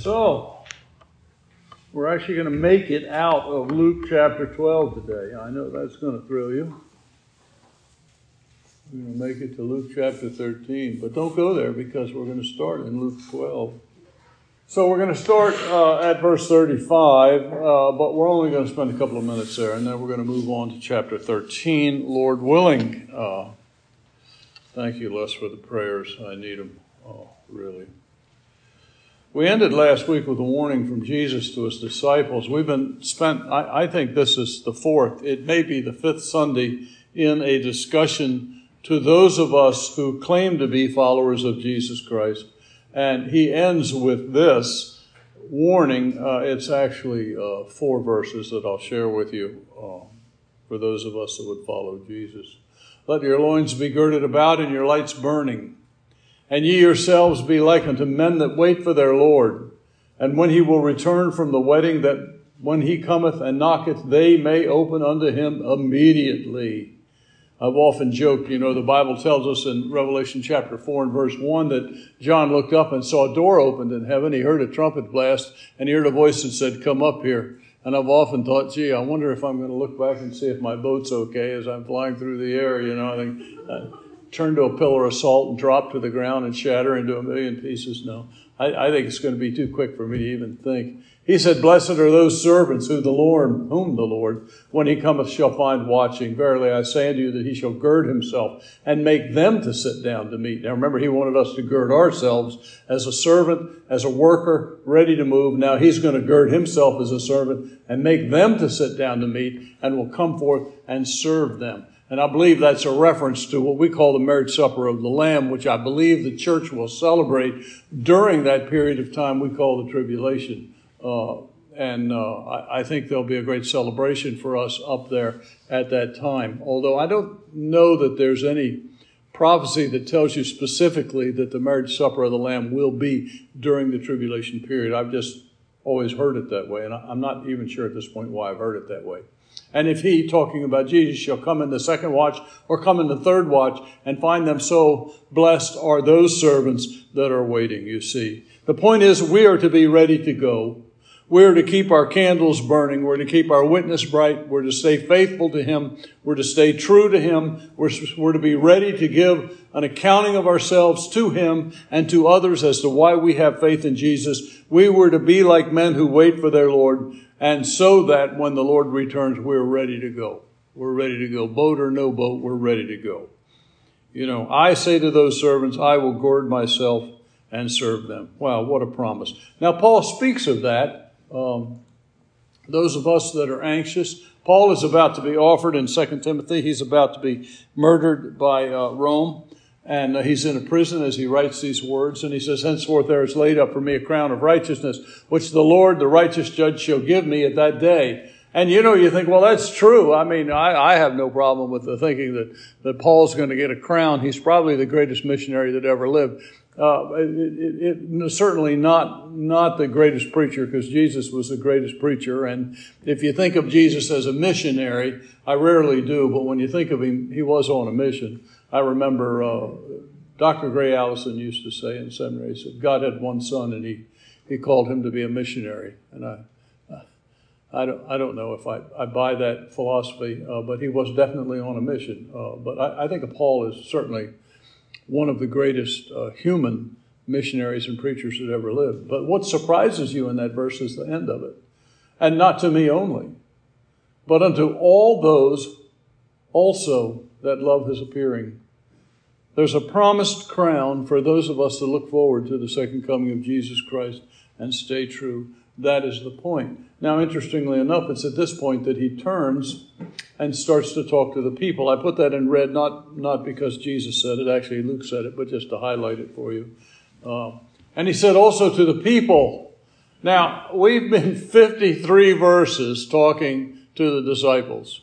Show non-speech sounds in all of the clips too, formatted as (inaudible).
So, we're actually going to make it out of Luke chapter 12 today. I know that's going to thrill you. We're going to make it to Luke chapter 13, but don't go there because we're going to start in Luke 12. So we're going to start uh, at verse 35, uh, but we're only going to spend a couple of minutes there, and then we're going to move on to chapter 13, Lord willing. Uh, thank you, Les, for the prayers. I need them, oh, really. We ended last week with a warning from Jesus to his disciples. We've been spent, I, I, think this is the fourth, it may be the fifth Sunday in a discussion to those of us who claim to be followers of Jesus Christ. And he ends with this warning. Uh, it's actually uh, four verses that I'll share with you uh, for those of us that would follow Jesus. Let your loins be girded about and your lights burning. And ye yourselves be like unto men that wait for their Lord, and when he will return from the wedding, that when he cometh and knocketh, they may open unto him immediately. I've often joked, you know, the Bible tells us in Revelation chapter 4 and verse 1 that John looked up and saw a door opened in heaven. He heard a trumpet blast and he heard a voice that said, Come up here. And I've often thought, gee, I wonder if I'm going to look back and see if my boat's okay as I'm flying through the air. You know, I think, uh, turn to a pillar of salt and drop to the ground and shatter into a million pieces? No. I, I think it's going to be too quick for me to even think. He said, Blessed are those servants who the Lord, whom the Lord, when he cometh, shall find watching. Verily I say unto you that he shall gird himself and make them to sit down to meat. Now remember, he wanted us to gird ourselves as a servant, as a worker, ready to move. Now he's going to gird himself as a servant and make them to sit down to meat and will come forth and serve them. And I believe that's a reference to what we call the marriage supper of the Lamb, which I believe the church will celebrate during that period of time we call the tribulation. Uh, and uh, I, I, think there'll be a great celebration for us up there at that time. Although I don't know that there's any prophecy that tells you specifically that the marriage supper of the Lamb will be during the tribulation period. I've just always heard it that way, and I'm not even sure at this point why I've heard it that way. And if he, talking about Jesus, shall come in the second watch or come in the third watch and find them so blessed are those servants that are waiting, you see. The point is, we are to be ready to go. We're to keep our candles burning. We're to keep our witness bright. We're to stay faithful to Him. We're to stay true to Him. We're, we're to be ready to give an accounting of ourselves to Him and to others as to why we have faith in Jesus. We were to be like men who wait for their Lord and so that when the Lord returns, we're ready to go. We're ready to go. Boat or no boat, we're ready to go. You know, I say to those servants, I will gird myself and serve them. Wow, what a promise. Now, Paul speaks of that. Um, those of us that are anxious, Paul is about to be offered in 2 Timothy. He's about to be murdered by uh, Rome. And he's in a prison as he writes these words. And he says, Henceforth there is laid up for me a crown of righteousness, which the Lord, the righteous judge, shall give me at that day. And you know, you think, well, that's true. I mean, I, I have no problem with the thinking that, that Paul's going to get a crown. He's probably the greatest missionary that ever lived. Uh, it, it, it, certainly not not the greatest preacher because Jesus was the greatest preacher. And if you think of Jesus as a missionary, I rarely do, but when you think of him, he was on a mission. I remember uh, Dr. Gray Allison used to say in seminary, he said, God had one son and he, he called him to be a missionary. And I, I don't, I don't know if I, I buy that philosophy, uh, but he was definitely on a mission. Uh, but I, I, think Paul is certainly one of the greatest uh, human missionaries and preachers that ever lived. But what surprises you in that verse is the end of it. And not to me only, but unto all those also that love is appearing. There's a promised crown for those of us that look forward to the second coming of Jesus Christ and stay true. That is the point. Now, interestingly enough, it's at this point that he turns and starts to talk to the people. I put that in red not, not because Jesus said it, actually, Luke said it, but just to highlight it for you. Uh, and he said also to the people. Now, we've been (laughs) 53 verses talking to the disciples.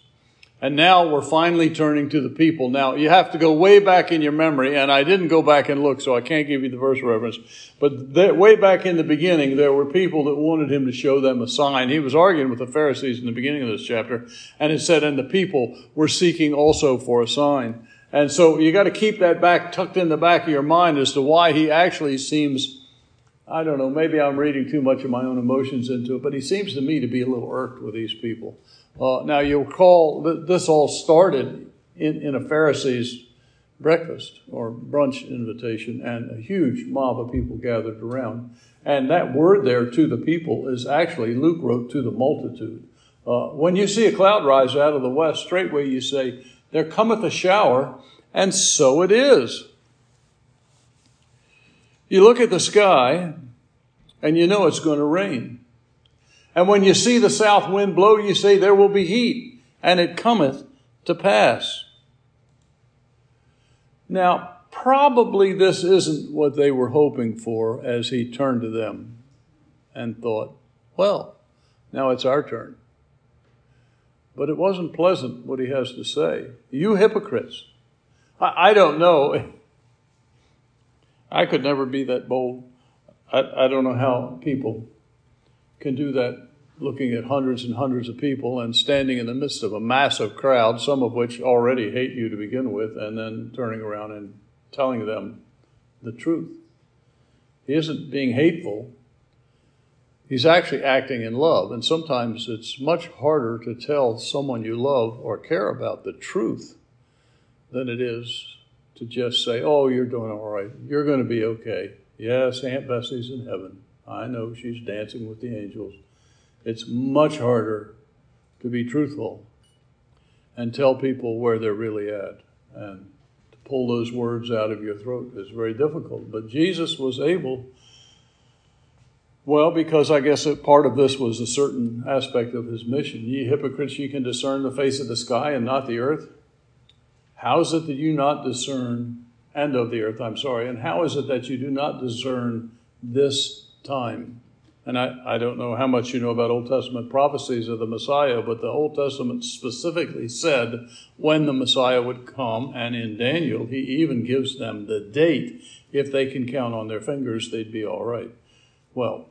And now we're finally turning to the people. Now you have to go way back in your memory, and I didn't go back and look, so I can't give you the verse reference. But there, way back in the beginning, there were people that wanted him to show them a sign. He was arguing with the Pharisees in the beginning of this chapter, and it said, and the people were seeking also for a sign. And so you got to keep that back tucked in the back of your mind as to why he actually seems I don't know, maybe I'm reading too much of my own emotions into it, but he seems to me to be a little irked with these people. Uh, now, you'll call that this all started in, in a Pharisee's breakfast or brunch invitation, and a huge mob of people gathered around. And that word there to the people is actually, Luke wrote to the multitude. Uh, when you see a cloud rise out of the west, straightway you say, There cometh a shower, and so it is. You look at the sky, and you know it's going to rain. And when you see the south wind blow, you say, There will be heat, and it cometh to pass. Now, probably this isn't what they were hoping for as he turned to them and thought, Well, now it's our turn. But it wasn't pleasant what he has to say. You hypocrites. I, I don't know. (laughs) I could never be that bold. I, I don't know how people can do that looking at hundreds and hundreds of people and standing in the midst of a massive crowd, some of which already hate you to begin with, and then turning around and telling them the truth. He isn't being hateful, he's actually acting in love. And sometimes it's much harder to tell someone you love or care about the truth than it is to just say, Oh, you're doing all right. You're going to be okay. Yes, Aunt Bessie's in heaven. I know she's dancing with the angels. It's much harder to be truthful and tell people where they're really at. And to pull those words out of your throat is very difficult. But Jesus was able, well, because I guess part of this was a certain aspect of his mission. Ye hypocrites, ye can discern the face of the sky and not the earth. How is it that you not discern, and of the earth, I'm sorry, and how is it that you do not discern this time? And I, I don't know how much you know about Old Testament prophecies of the Messiah, but the Old Testament specifically said when the Messiah would come. And in Daniel, he even gives them the date. If they can count on their fingers, they'd be all right. Well,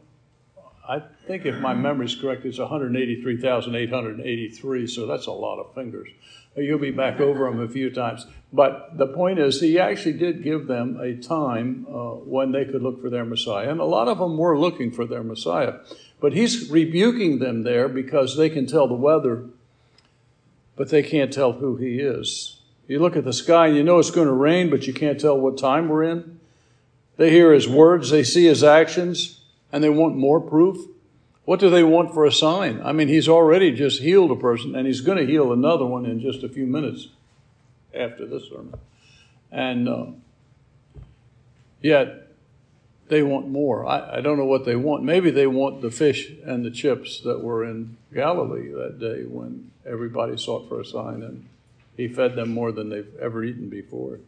I think if my memory is correct, it's 183,883, so that's a lot of fingers. You'll be back over them a few times. But the point is, he actually did give them a time uh, when they could look for their Messiah. And a lot of them were looking for their Messiah. But he's rebuking them there because they can tell the weather, but they can't tell who he is. You look at the sky and you know it's going to rain, but you can't tell what time we're in. They hear his words, they see his actions, and they want more proof. What do they want for a sign? I mean, he's already just healed a person, and he's going to heal another one in just a few minutes after this sermon. And uh, yet, they want more. I, I, don't know what they want. Maybe they want the fish and the chips that were in Galilee that day when everybody sought for a sign, and he fed them more than they've ever eaten before.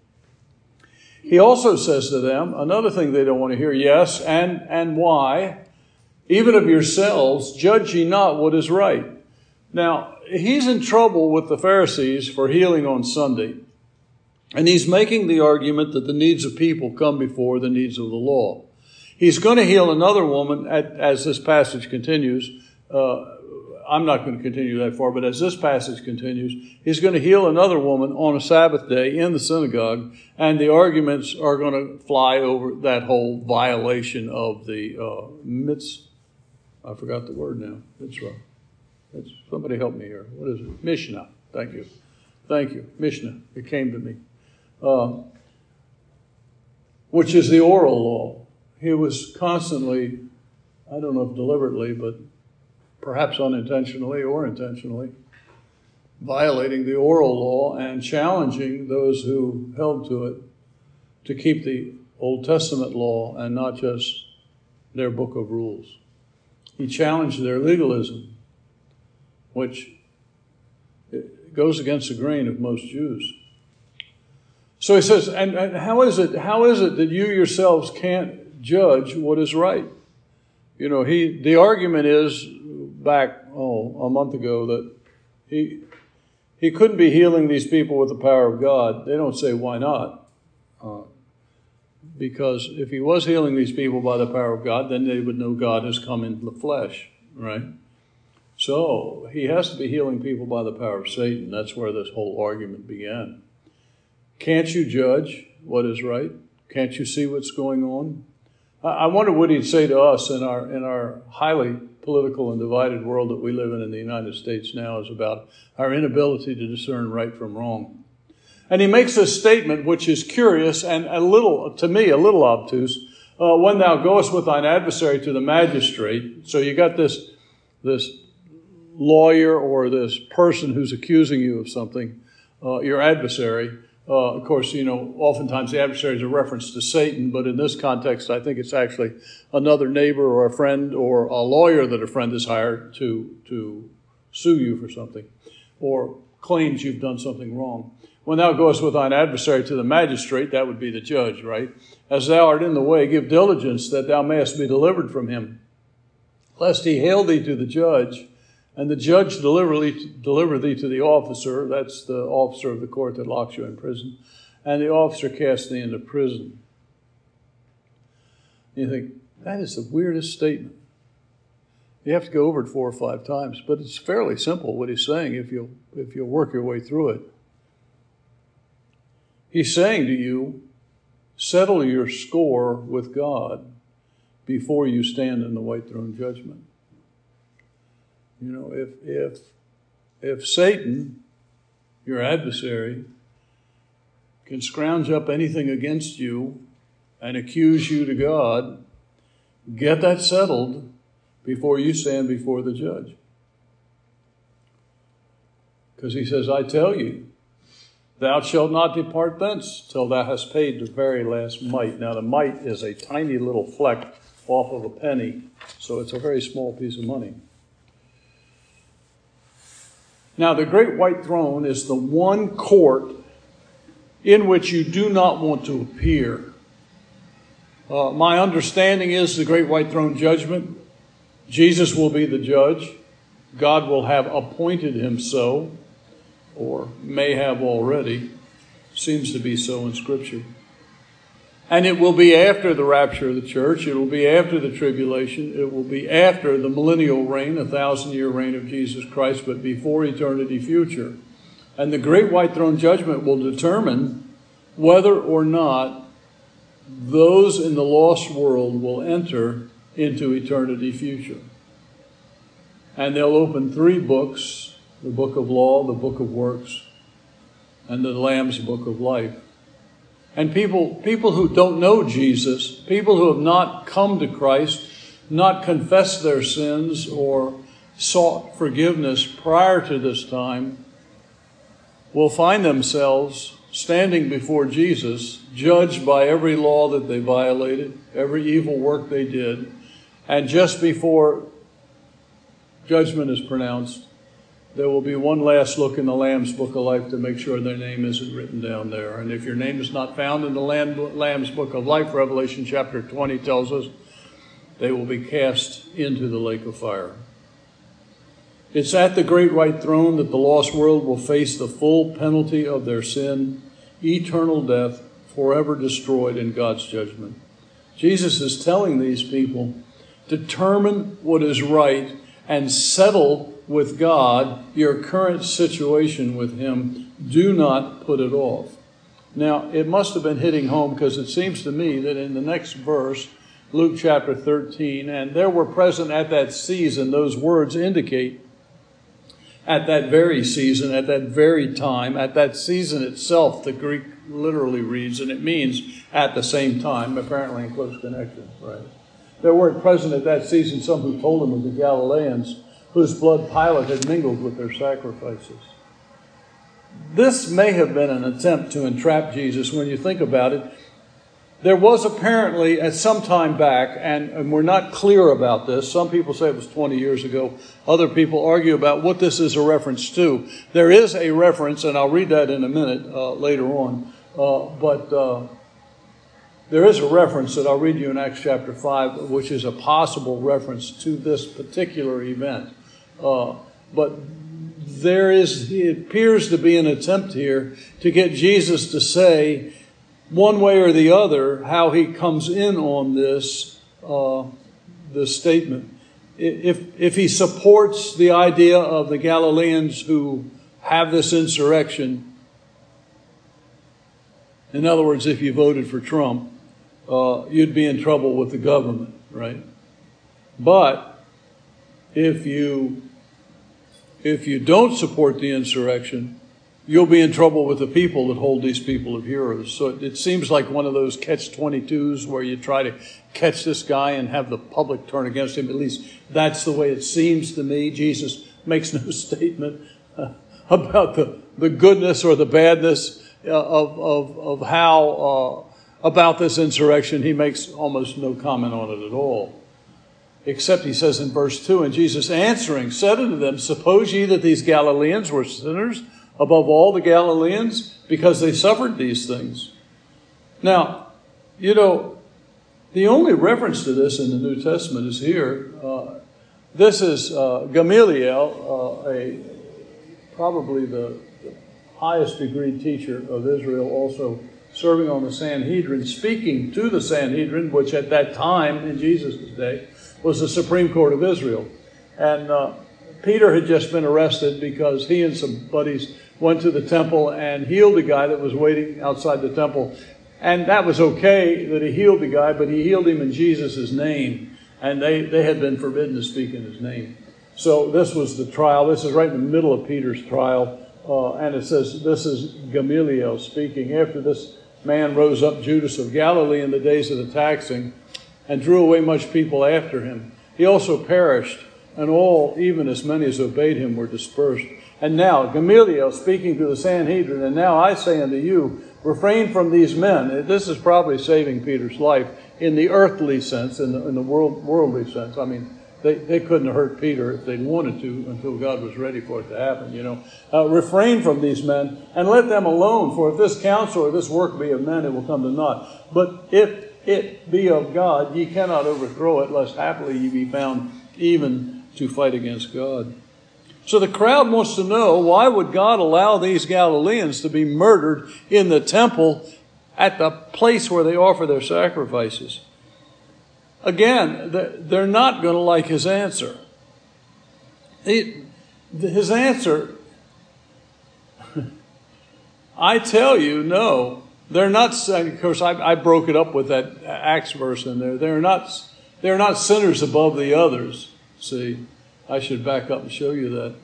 He also says to them another thing they don't want to hear yes, and, and why even of yourselves, judge ye not what is right. Now, he's in trouble with the Pharisees for healing on Sunday. And he's making the argument that the needs of people come before the needs of the law. He's going to heal another woman, as this passage continues. Uh, I'm not going to continue that far, but as this passage continues, he's going to heal another woman on a Sabbath day in the synagogue, and the arguments are going to fly over that whole violation of the uh, mitzvah I forgot the word now. Wrong. It's, somebody help me here. What is it? Mishnah. Thank you. Thank you. Mishnah. It came to me. Uh, which is the oral law. He was constantly, I don't know if deliberately, but perhaps unintentionally or intentionally, violating the oral law and challenging those who held to it to keep the Old Testament law and not just their book of rules. He challenged their legalism, which goes against the grain of most Jews. So he says, and, and how is it? How is it that you yourselves can't judge what is right? You know, he the argument is back oh a month ago that he he couldn't be healing these people with the power of God. They don't say why not. Uh, because if he was healing these people by the power of God, then they would know God has come in the flesh, right? So he has to be healing people by the power of Satan. That's where this whole argument began. Can't you judge what is right? Can't you see what's going on? I wonder what he'd say to us in our in our highly political and divided world that we live in in the United States now is about our inability to discern right from wrong. And he makes a statement which is curious and a little, to me, a little obtuse. Uh, when thou goest with thine adversary to the magistrate, so you got this, this lawyer or this person who's accusing you of something, uh, your adversary. Uh, of course, you know, oftentimes the adversary is a reference to Satan, but in this context, I think it's actually another neighbor or a friend or a lawyer that a friend has hired to, to sue you for something or claims you've done something wrong. When thou goest with thine adversary to the magistrate, that would be the judge, right? As thou art in the way, give diligence that thou mayest be delivered from him, lest he hail thee to the judge and the judge deliver thee, deliver thee to the officer, that's the officer of the court that locks you in prison, and the officer casts thee into prison. You think, that is the weirdest statement. You have to go over it four or five times, but it's fairly simple what he's saying if you'll, if you'll work your way through it. He's saying to you, settle your score with God before you stand in the white throne judgment. You know, if if if Satan, your adversary, can scrounge up anything against you and accuse you to God, get that settled before you stand before the judge. Because he says, I tell you, thou shalt not depart thence till thou hast paid the very last mite. Now, the mite is a tiny little fleck off of a penny, so it's a very small piece of money. Now, the great white throne is the one court in which you do not want to appear. Uh, my understanding is the great white throne judgment, Jesus will be the judge. God will have appointed him so, or may have already. Seems to be so in Scripture. And it will be after the rapture of the church. It will be after the tribulation. It will be after the millennial reign, a thousand year reign of Jesus Christ, but before eternity future. And the great white throne judgment will determine whether or not those in the lost world will enter into eternity future. And they'll open three books the book of law, the book of works, and the Lamb's book of life. And people, people who don't know Jesus, people who have not come to Christ, not confessed their sins or sought forgiveness prior to this time, will find themselves standing before Jesus, judged by every law that they violated, every evil work they did, and just before judgment is pronounced, there will be one last look in the Lamb's Book of Life to make sure their name isn't written down there. And if your name is not found in the Lamb's Book of Life, Revelation chapter 20 tells us they will be cast into the lake of fire. It's at the great white throne that the lost world will face the full penalty of their sin, eternal death, forever destroyed in God's judgment. Jesus is telling these people determine what is right and settle with God your current situation with Him. Do not put it off. Now, it must have been hitting home because it seems to me that in the next verse, Luke chapter 13, and there were present at that season, those words indicate at that very season, at that very time, at that season itself, the Greek literally reads, and it means at the same time, apparently in close connection, right? There were present at that season some who told him of the Galileans whose blood Pilate had mingled with their sacrifices. This may have been an attempt to entrap Jesus when you think about it. There was apparently, at some time back, and, and, we're not clear about this. Some people say it was 20 years ago. Other people argue about what this is a reference to. There is a reference, and I'll read that in a minute uh, later on. Uh, but uh, there is a reference that I'll read you in Acts chapter 5, which is a possible reference to this particular event. Uh, but there is, it appears to be an attempt here to get Jesus to say, one way or the other, how he comes in on this, uh, this statement. If, if he supports the idea of the Galileans who have this insurrection, in other words, if you voted for Trump, uh, you'd be in trouble with the government, right? But if you if you don't support the insurrection, you'll be in trouble with the people that hold these people of heroes. So it, it seems like one of those catch 22s where you try to catch this guy and have the public turn against him. At least that's the way it seems to me. Jesus makes (laughs) no statement uh, about the, the goodness or the badness uh, of, of, of how, uh, about this insurrection. He makes almost no comment on it at all. Except he says in verse 2 And Jesus answering said unto them, Suppose ye that these Galileans were sinners above all the Galileans because they suffered these things? Now, you know, the only reference to this in the New Testament is here. Uh, this is uh, Gamaliel, uh, a, probably the, the highest degree teacher of Israel, also serving on the Sanhedrin, speaking to the Sanhedrin, which at that time in Jesus' day was the Supreme Court of Israel. And uh, Peter had just been arrested because he and some buddies went to the temple and healed a guy that was waiting outside the temple. And that was okay that he healed the guy, but he healed him in Jesus' name. And they, they had been forbidden to speak in his name. So this was the trial. This is right in the middle of Peter's trial. Uh, and it says, This is Gamaliel speaking. After this man rose up, Judas of Galilee, in the days of the taxing and drew away much people after him. He also perished, and all, even as many as obeyed him, were dispersed. And now, Gamaliel speaking to the Sanhedrin, and now I say unto you, refrain from these men. This is probably saving Peter's life in the earthly sense, in the, in the world, worldly sense. I mean, they, they couldn't have hurt Peter if they'd wanted to until God was ready for it to happen, you know. Uh, refrain from these men and let them alone, for if this counsel or this work be of men, it will come to naught. But if it be of God, ye cannot overthrow it, lest happily ye be found even to fight against God. So the crowd wants to know why would God allow these Galileans to be murdered in the temple at the place where they offer their sacrifices? Again, they're not going to like his answer. his answer, (laughs) I tell you, no. They're not, of course, I, I broke it up with that Acts verse in there. They're not, they're not sinners above the others. See, I should back up and show you that.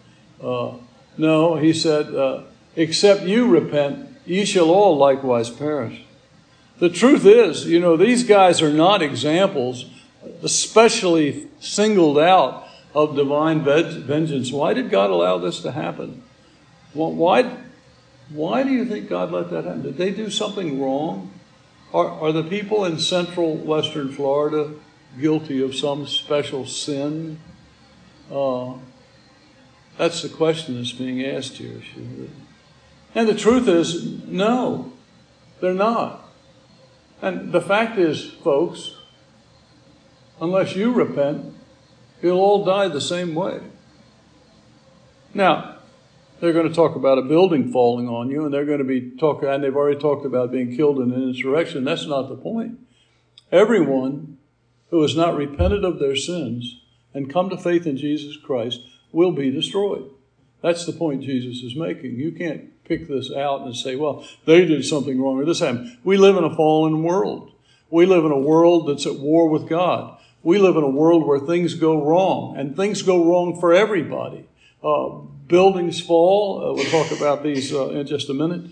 Uh, no, he said, uh, except you repent, ye shall all likewise perish. The truth is, you know, these guys are not examples, especially singled out of divine vengeance. Why did God allow this to happen? Why, why do you think God let that happen? Did they do something wrong? Are, are the people in central western Florida guilty of some special sin? Uh, that's the question that's being asked here. And the truth is, no, they're not. And the fact is, folks, unless you repent, you'll all die the same way. Now, they're going to talk about a building falling on you, and they're going to be talking, and they've already talked about being killed in an insurrection. That's not the point. Everyone who has not repented of their sins and come to faith in Jesus Christ will be destroyed. That's the point Jesus is making. You can't pick this out and say, well, they did something wrong or this happened. We live in a fallen world. We live in a world that's at war with God. We live in a world where things go wrong, and things go wrong for everybody. Uh, buildings fall. Uh, we'll talk about these uh, in just a minute.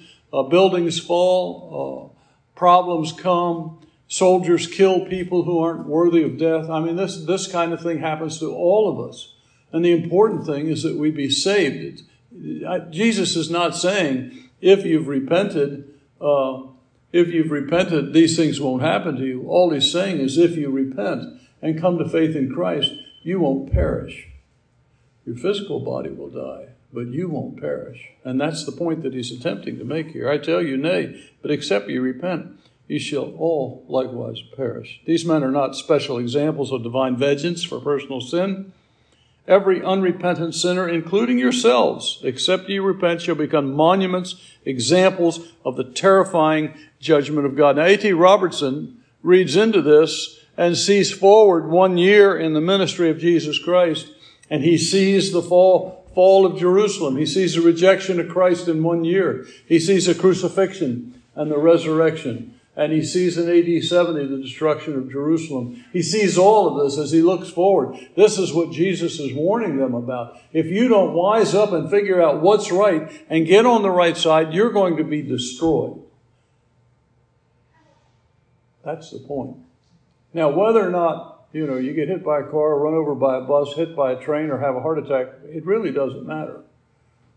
Buildings fall. Problems come. Soldiers kill people who aren't worthy of death. I mean, this, this kind of thing happens to all of us. And the important thing is that we be saved. Jesus is not saying, if you've repented, uh, if you've repented, these things won't happen to you. All he's saying is, if you repent and come to faith in Christ, you won't perish. Your physical body will die, but you won't perish. And that's the point that he's attempting to make here. I tell you, nay, but except you repent, ye shall all likewise perish. These men are not special examples of divine vengeance for personal sin. Every unrepentant sinner, including yourselves, except ye repent, shall become monuments, examples of the terrifying judgment of God. Now, A.T. Robertson reads into this and sees forward one year in the ministry of Jesus Christ and he sees the fall, fall of Jerusalem. He sees the rejection of Christ in one year. He sees the crucifixion and the resurrection. and he sees in AD 70 the destruction of Jerusalem. He sees all of this as he looks forward. This is what Jesus is warning them about. If you don't wise up and figure out what's right and get on the right side, you're going to be destroyed. That's the point. Now, whether or not, you know, you get hit by a car, run over by a bus, hit by a train, or have a heart attack, it really doesn't matter.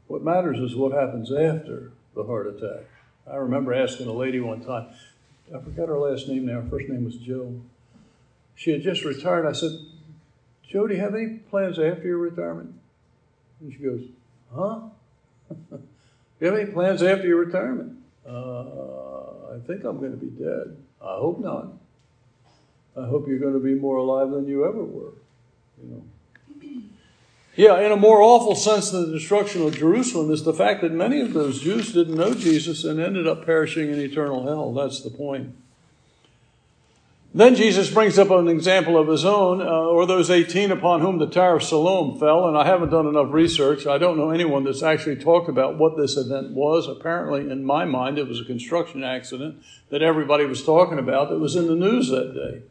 What matters is what happens after the heart attack. I remember asking a lady one time, I forgot her last name now. Her first name was Jill. She had just retired. I said, Joe, do you have any plans after your retirement? And she goes, Huh? do (laughs) you have any plans after your retirement? Uh, I think I'm going to be dead. I hope not. I hope you're going to be more alive than you ever were. You know. (clears throat) Yeah, in a more awful sense than the destruction of Jerusalem is the fact that many of those Jews didn't know Jesus and ended up perishing in eternal hell. That's the point. Then Jesus brings up an example of his own, uh, or those 18 upon whom the Tower of Siloam fell. And I haven't done enough research. I don't know anyone that's actually talked about what this event was. Apparently, in my mind, it was a construction accident that everybody was talking about that was in the news that day.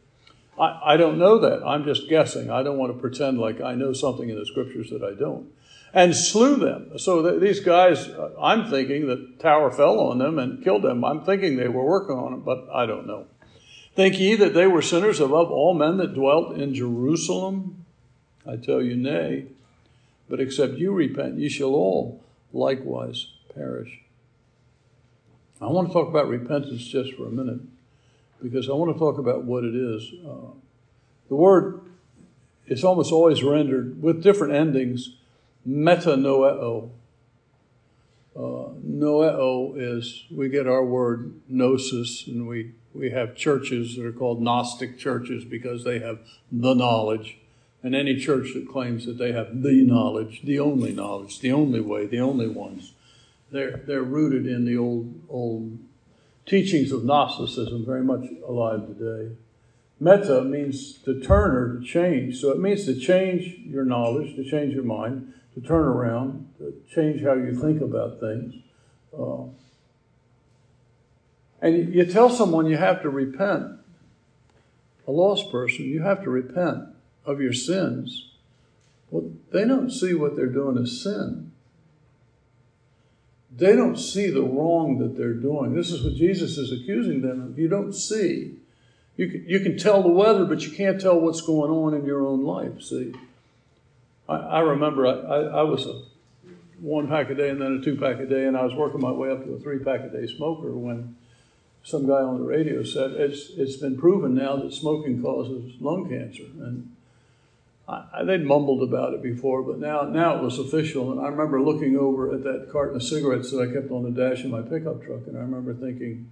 I, I don't know that. I'm just guessing. I don't want to pretend like I know something in the scriptures that I don't. And slew them. So th- these guys, uh, I'm thinking that tower fell on them and killed them. I'm thinking they were working on it, but I don't know. Think ye that they were sinners above all men that dwelt in Jerusalem? I tell you, nay. But except you repent, ye shall all likewise perish. I want to talk about repentance just for a minute because I want to talk about what it is. Uh, the word is almost always rendered with different endings metanoeo. Uh, noeo is, we get our word gnosis, and we, we have churches that are called Gnostic churches because they have the knowledge. And any church that claims that they have the knowledge, the only knowledge, the only way, the only ones, they're, they're rooted in the old, old teachings of Gnosticism very much alive today. Meta means to turn or to change. So it means to change your knowledge, to change your mind, to turn around, to change how you think about things. Uh, and you tell someone you have to repent, a lost person, you have to repent of your sins. Well, they don't see what they're doing as sin they don't see the wrong that they're doing. This is what Jesus is accusing them of. You don't see. You can, you can tell the weather, but you can't tell what's going on in your own life. See, I, I remember I, I, I, was a one pack a day and then a two pack a day, and I was working my way up to a three pack a day smoker when some guy on the radio said it's it's been proven now that smoking causes lung cancer, and I, they'd mumbled about it before, but now now it was official. And I remember looking over at that carton of cigarettes that I kept on the dash of my pickup truck, and I remember thinking,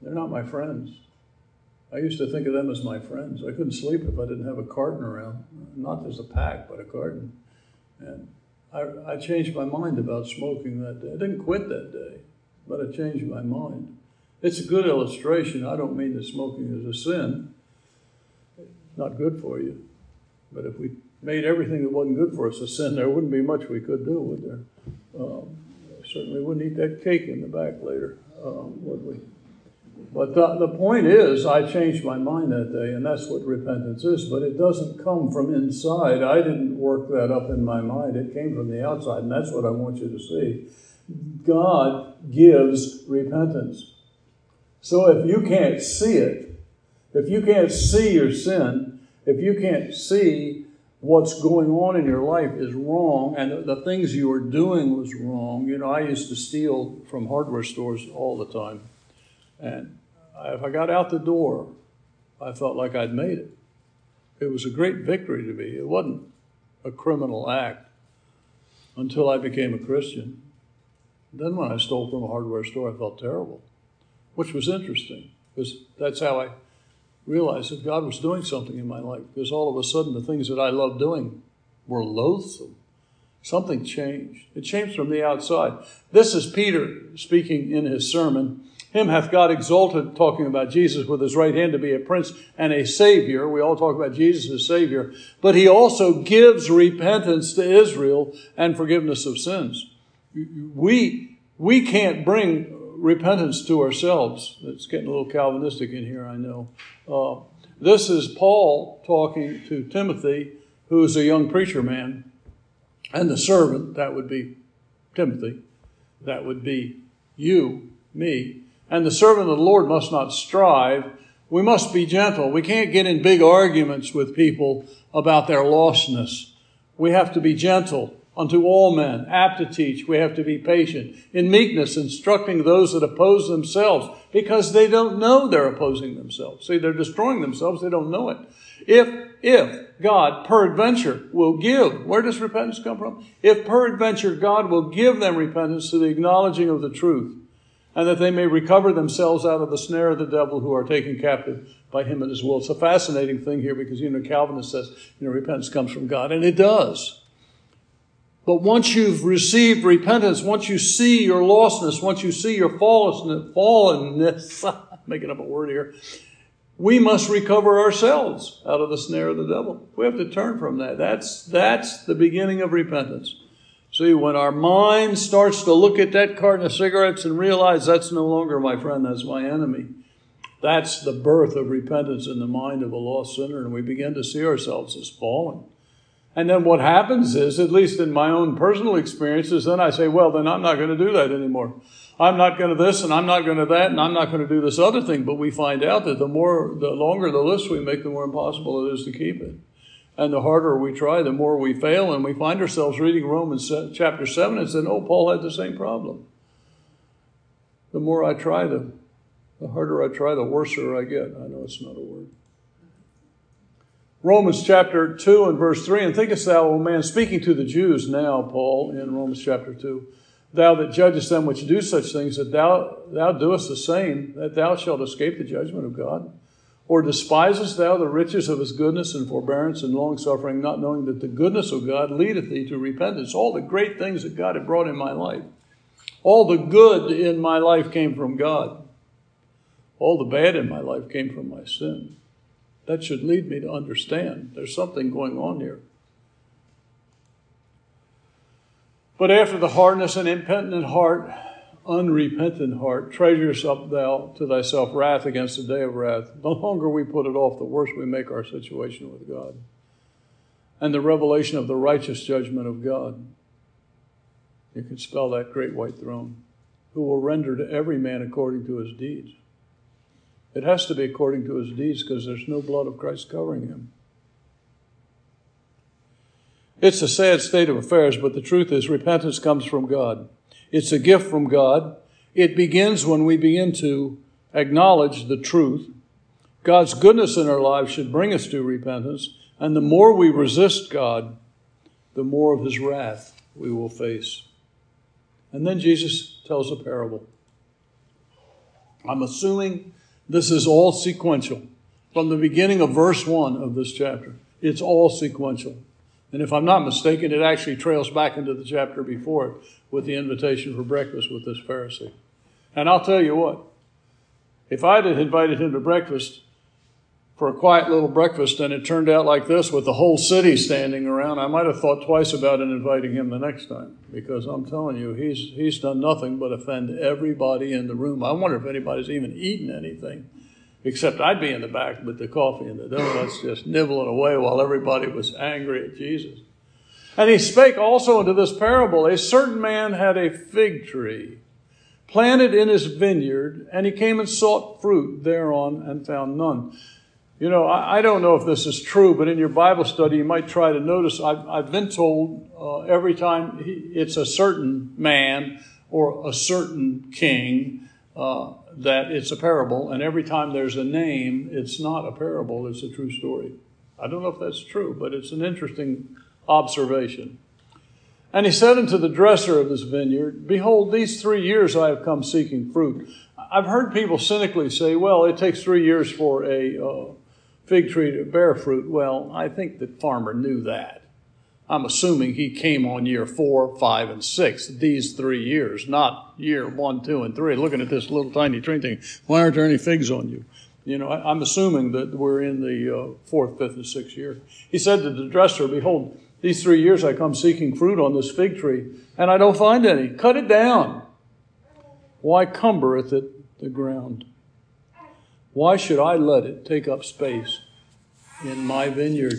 they're not my friends. I used to think of them as my friends. I couldn't sleep if I didn't have a carton around, not just a pack, but a carton. And I, I changed my mind about smoking that day. I didn't quit that day, but I changed my mind. It's a good illustration. I don't mean that smoking is a sin. It's not good for you. But if we made everything that wasn't good for us a sin, there wouldn't be much we could do, would there? Um, certainly wouldn't eat that cake in the back later, um, would we? But the, the point is, I changed my mind that day, and that's what repentance is. But it doesn't come from inside. I didn't work that up in my mind. It came from the outside, and that's what I want you to see. God gives repentance. So if you can't see it, if you can't see your sin, if you can't see what's going on in your life is wrong and the things you were doing was wrong, you know, I used to steal from hardware stores all the time. And if I got out the door, I felt like I'd made it. It was a great victory to me. It wasn't a criminal act until I became a Christian. Then, when I stole from a hardware store, I felt terrible, which was interesting because that's how I realized that God was doing something in my life because all of a sudden the things that I loved doing were loathsome. Something changed. It changed from the outside. This is Peter speaking in his sermon. Him hath God exalted, talking about Jesus with his right hand to be a prince and a savior. We all talk about Jesus as savior, but he also gives repentance to Israel and forgiveness of sins. We, we can't bring repentance to ourselves. It's getting a little Calvinistic in here, I know. Uh, this is Paul talking to Timothy, who's a young preacher man, and the servant, that would be Timothy, that would be you, me, and the servant of the Lord must not strive. We must be gentle. We can't get in big arguments with people about their lostness. We have to be gentle unto all men, apt to teach. We have to be patient, in meekness, instructing those that oppose themselves, because they don't know they're opposing themselves. See, they're destroying themselves, they don't know it. If, if God, peradventure, will give, where does repentance come from? If peradventure God will give them repentance to the acknowledging of the truth, and that they may recover themselves out of the snare of the devil who are taken captive by him and his will. It's a fascinating thing here because, you know, Calvinist says, you know, repentance comes from God, and it does. But once you've received repentance, once you see your lostness, once you see your fallenness, (laughs) making up a word here, we must recover ourselves out of the snare of the devil. We have to turn from that. That's, that's the beginning of repentance. See, when our mind starts to look at that carton of cigarettes and realize that's no longer my friend, that's my enemy, that's the birth of repentance in the mind of a lost sinner, and we begin to see ourselves as fallen. And then what happens is, at least in my own personal experiences, then I say, well, then I'm not going to do that anymore. I'm not going to this and I'm not going to that and I'm not going to do this other thing. But we find out that the more, the longer the list we make, the more impossible it is to keep it. And the harder we try, the more we fail. And we find ourselves reading Romans chapter 7 and saying, oh, Paul had the same problem. The more I try, the, the harder I try, the worser I get. I know it's not a word. Romans chapter 2 and verse 3, and thinkest thou, O man, speaking to the Jews now, Paul, in Romans chapter 2, thou that judgest them which do such things, that thou, thou doest the same, that thou shalt escape the judgment of God? Or despisest thou the riches of his goodness and forbearance and long suffering, not knowing that the goodness of God leadeth thee to repentance? All the great things that God had brought in my life, all the good in my life came from God. All the bad in my life came from my sin. That should lead me to understand there's something going on here. But after the hardness and impenitent heart, unrepentant heart, treasures up thou to thyself wrath against the day of wrath. The longer we put it off, the worse we make our situation with God. And the revelation of the righteous judgment of God. You can spell that great white throne, who will render to every man according to his deeds. It has to be according to his deeds because there's no blood of Christ covering him. It's a sad state of affairs, but the truth is repentance comes from God. It's a gift from God. It begins when we begin to acknowledge the truth. God's goodness in our lives should bring us to repentance, and the more we resist God, the more of his wrath we will face. And then Jesus tells a parable. I'm assuming this is all sequential. From the beginning of verse 1 of this chapter, it's all sequential. And if I'm not mistaken, it actually trails back into the chapter before it with the invitation for breakfast with this Pharisee. And I'll tell you what, if I'd have invited him to breakfast, for a quiet little breakfast and it turned out like this with the whole city standing around, I might have thought twice about inviting him the next time. Because I'm telling you, he's, he's done nothing but offend everybody in the room. I wonder if anybody's even eaten anything. Except I'd be in the back with the coffee and the donuts just nibbling away while everybody was angry at Jesus. And he spake also into this parable A certain man had a fig tree planted in his vineyard, and he came and sought fruit thereon and found none. You know, I, I, don't know if this is true, but in your Bible study, you might try to notice. I've, I've been told uh, every time he, it's a certain man or a certain king uh, that it's a parable, and every time there's a name, it's not a parable, it's a true story. I don't know if that's true, but it's an interesting observation. And he said unto the dresser of this vineyard, Behold, these three years I have come seeking fruit. I've heard people cynically say, well, it takes three years for a uh, fig tree to bear fruit. Well, I think the farmer knew that. I'm assuming he came on year four, five, and six, these three years, not year one, two, and three. Looking at this little tiny tree thing, why aren't there any figs on you? You know, I, am assuming that we're in the uh, fourth, fifth, and sixth year. He said to the dresser, Behold, these three years I come seeking fruit on this fig tree, and I don't find any. Cut it down. Why cumbereth it the ground? Why should I let it take up space in my vineyard?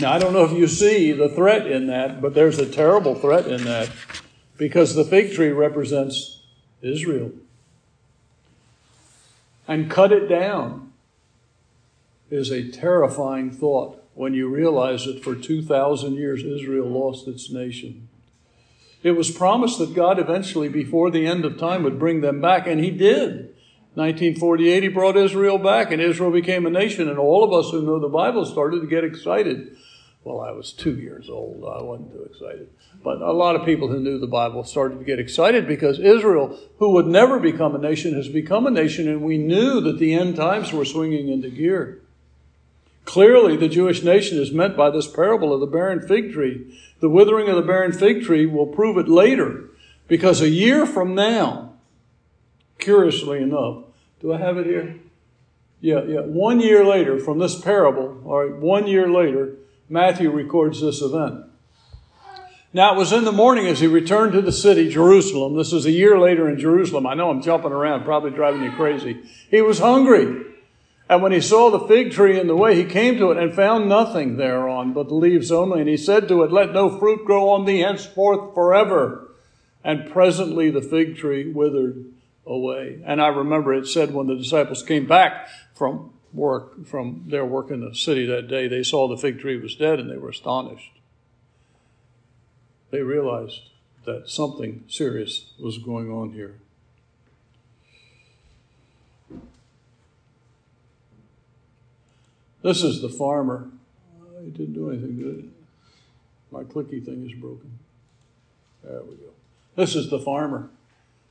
Now, I don't know if you see the threat in that, but there's a terrible threat in that because the fig tree represents Israel. And cut it down is a terrifying thought when you realize that for 2,000 years Israel lost its nation. It was promised that God eventually, before the end of time, would bring them back, and He did. 1948, He brought Israel back, and Israel became a nation, and all of us who know the Bible started to get excited. Well, I was two years old. I wasn't too excited. But a lot of people who knew the Bible started to get excited because Israel, who would never become a nation, has become a nation, and we knew that the end times were swinging into gear. Clearly, the Jewish nation is meant by this parable of the barren fig tree. The withering of the barren fig tree will prove it later, because a year from now, curiously enough, do I have it here? Yeah, yeah. One year later, from this parable, all right, one year later, Matthew records this event. Now it was in the morning as he returned to the city, Jerusalem. This is a year later in Jerusalem. I know I'm jumping around, probably driving you crazy. He was hungry. And when he saw the fig tree in the way, he came to it and found nothing thereon but the leaves only. And he said to it, Let no fruit grow on thee henceforth forever. And presently the fig tree withered away. And I remember it said when the disciples came back from work, from their work in the city that day, they saw the fig tree was dead and they were astonished. They realized that something serious was going on here. This is the farmer. I didn't do anything, it? My clicky thing is broken. There we go. This is the farmer.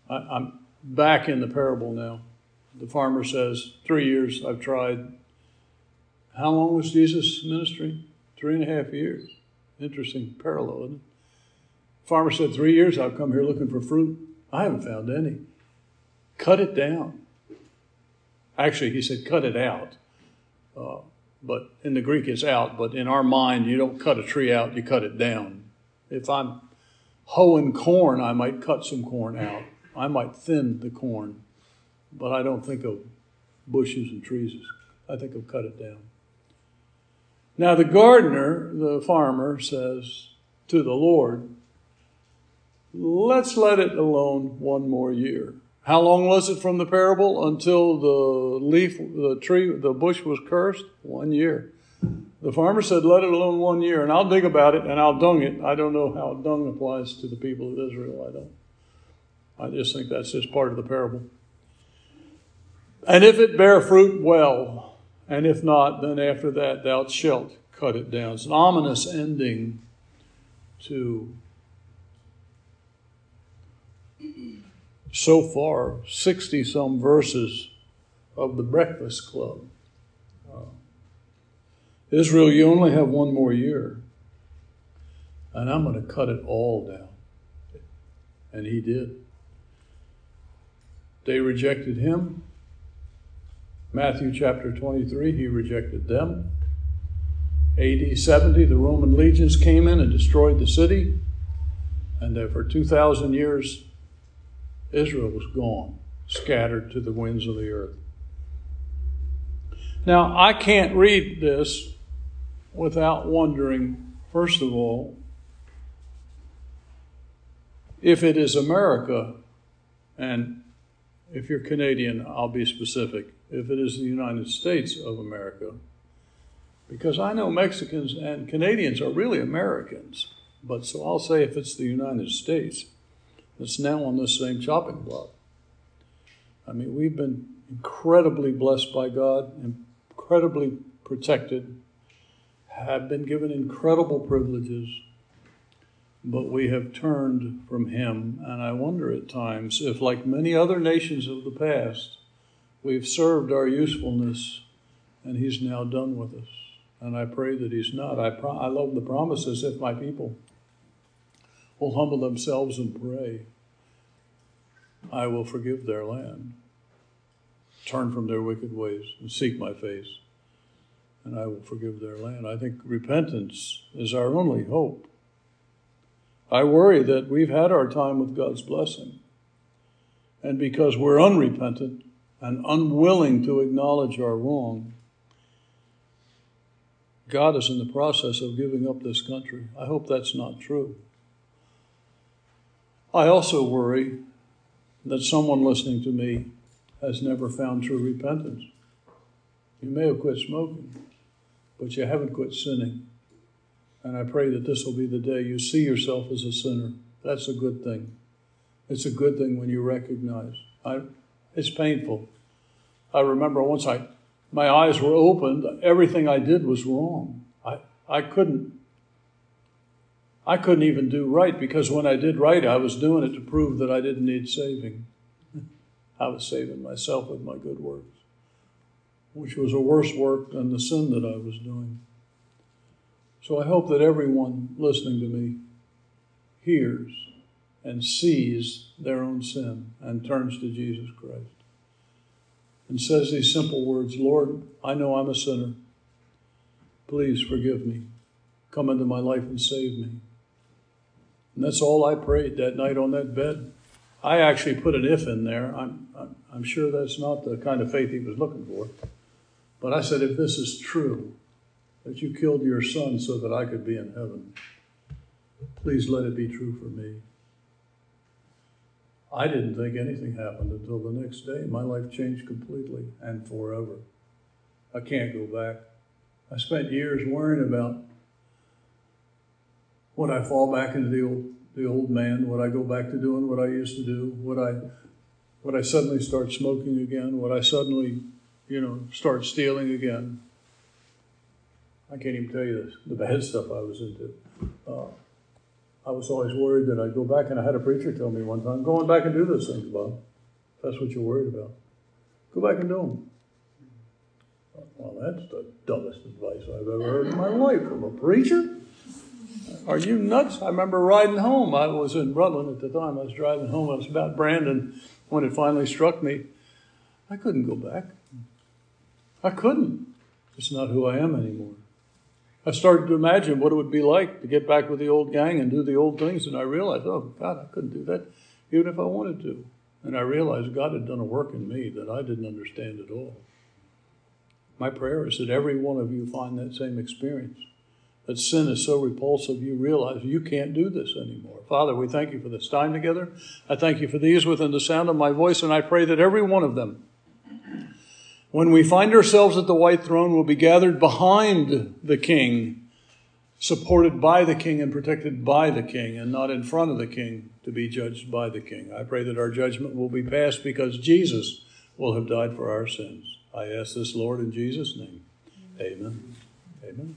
I, am back in the parable now. The farmer says, Three years I've tried. How long was Jesus' ministry? Three and a half years. Interesting parallel, isn't it? Farmer said, Three years I've come here looking for fruit. I haven't found any. Cut it down. Actually, he said, Cut it out. Uh, but in the Greek it's out, but in our mind, you don't cut a tree out, you cut it down. If I'm hoeing corn, I might cut some corn out. I might thin the corn, but I don't think of bushes and trees. I think of cut it down. Now, the gardener, the farmer, says to the Lord, Let's let it alone one more year. How long was it from the parable until the leaf, the tree, the bush was cursed? One year. The farmer said, Let it alone one year, and I'll dig about it and I'll dung it. I don't know how dung applies to the people of Israel. I don't. I just think that's just part of the parable. And if it bear fruit, well. And if not, then after that thou shalt cut it down. It's an ominous ending to so far 60 some verses of the Breakfast Club. Uh, Israel, you only have one more year, and I'm going to cut it all down. And he did. They rejected him. Matthew chapter 23, he rejected them. AD 70, the Roman legions came in and destroyed the city. And then for 2,000 years, Israel was gone, scattered to the winds of the earth. Now, I can't read this without wondering, first of all, if it is America, and if you're Canadian, I'll be specific, if it is the United States of America, because I know Mexicans and Canadians are really Americans, but so I'll say if it's the United States that's now on this same chopping block. I mean, we've been incredibly blessed by God, incredibly protected, have been given incredible privileges, but we have turned from Him. And I wonder at times if, like many other nations of the past, we've served our usefulness and He's now done with us. And I pray that He's not. I, pro- I love the promises if my people will humble themselves and pray, I will forgive their land, turn from their wicked ways, and seek my face, and I will forgive their land. I think repentance is our only hope. I worry that we've had our time with God's blessing, and because we're unrepentant and unwilling to acknowledge our wrong, God is in the process of giving up this country. I hope that's not true. I also worry that someone listening to me has never found true repentance. You may have quit smoking, but you haven't quit sinning. And I pray that this will be the day you see yourself as a sinner. That's a good thing. It's a good thing when you recognize. I, it's painful. I remember once I, my eyes were opened, everything I did was wrong. I, I couldn't, I couldn't even do right because when I did right, I was doing it to prove that I didn't need saving. (laughs) I was saving myself with my good works, which was a worse work than the sin that I was doing. So I hope that everyone listening to me hears and sees their own sin and turns to Jesus Christ and says these simple words Lord, I know I'm a sinner. Please forgive me. Come into my life and save me. And that's all I prayed that night on that bed. I actually put an if in there. I'm, I'm, I'm sure that's not the kind of faith he was looking for. But I said, if this is true, that you killed your son so that I could be in heaven, please let it be true for me. I didn't think anything happened until the next day. My life changed completely and forever. I can't go back. I spent years worrying about would I fall back into the old the old man? Would I go back to doing what I used to do? Would I would I suddenly start smoking again? Would I suddenly, you know, start stealing again? I can't even tell you the bad stuff I was into. Uh, I was always worried that I'd go back, and I had a preacher tell me one time, "Going back and do those things, Bob. That's what you're worried about. Go back and do them." Well, that's the dumbest advice I've ever heard in my life from a preacher. Are you nuts? I remember riding home. I was in Rutland at the time. I was driving home. I was about Brandon when it finally struck me. I couldn't go back. I couldn't. It's not who I am anymore. I started to imagine what it would be like to get back with the old gang and do the old things, and I realized, oh, God, I couldn't do that even if I wanted to. And I realized God had done a work in me that I didn't understand at all. My prayer is that every one of you find that same experience that sin is so repulsive, you realize you can't do this anymore. Father, we thank you for this time together. I thank you for these within the sound of my voice, and I pray that every one of them, when we find ourselves at the white throne, we'll be gathered behind the king, supported by the king and protected by the king, and not in front of the king to be judged by the king. I pray that our judgment will be passed because Jesus will have died for our sins. I ask this, Lord, in Jesus' name. Amen. Amen.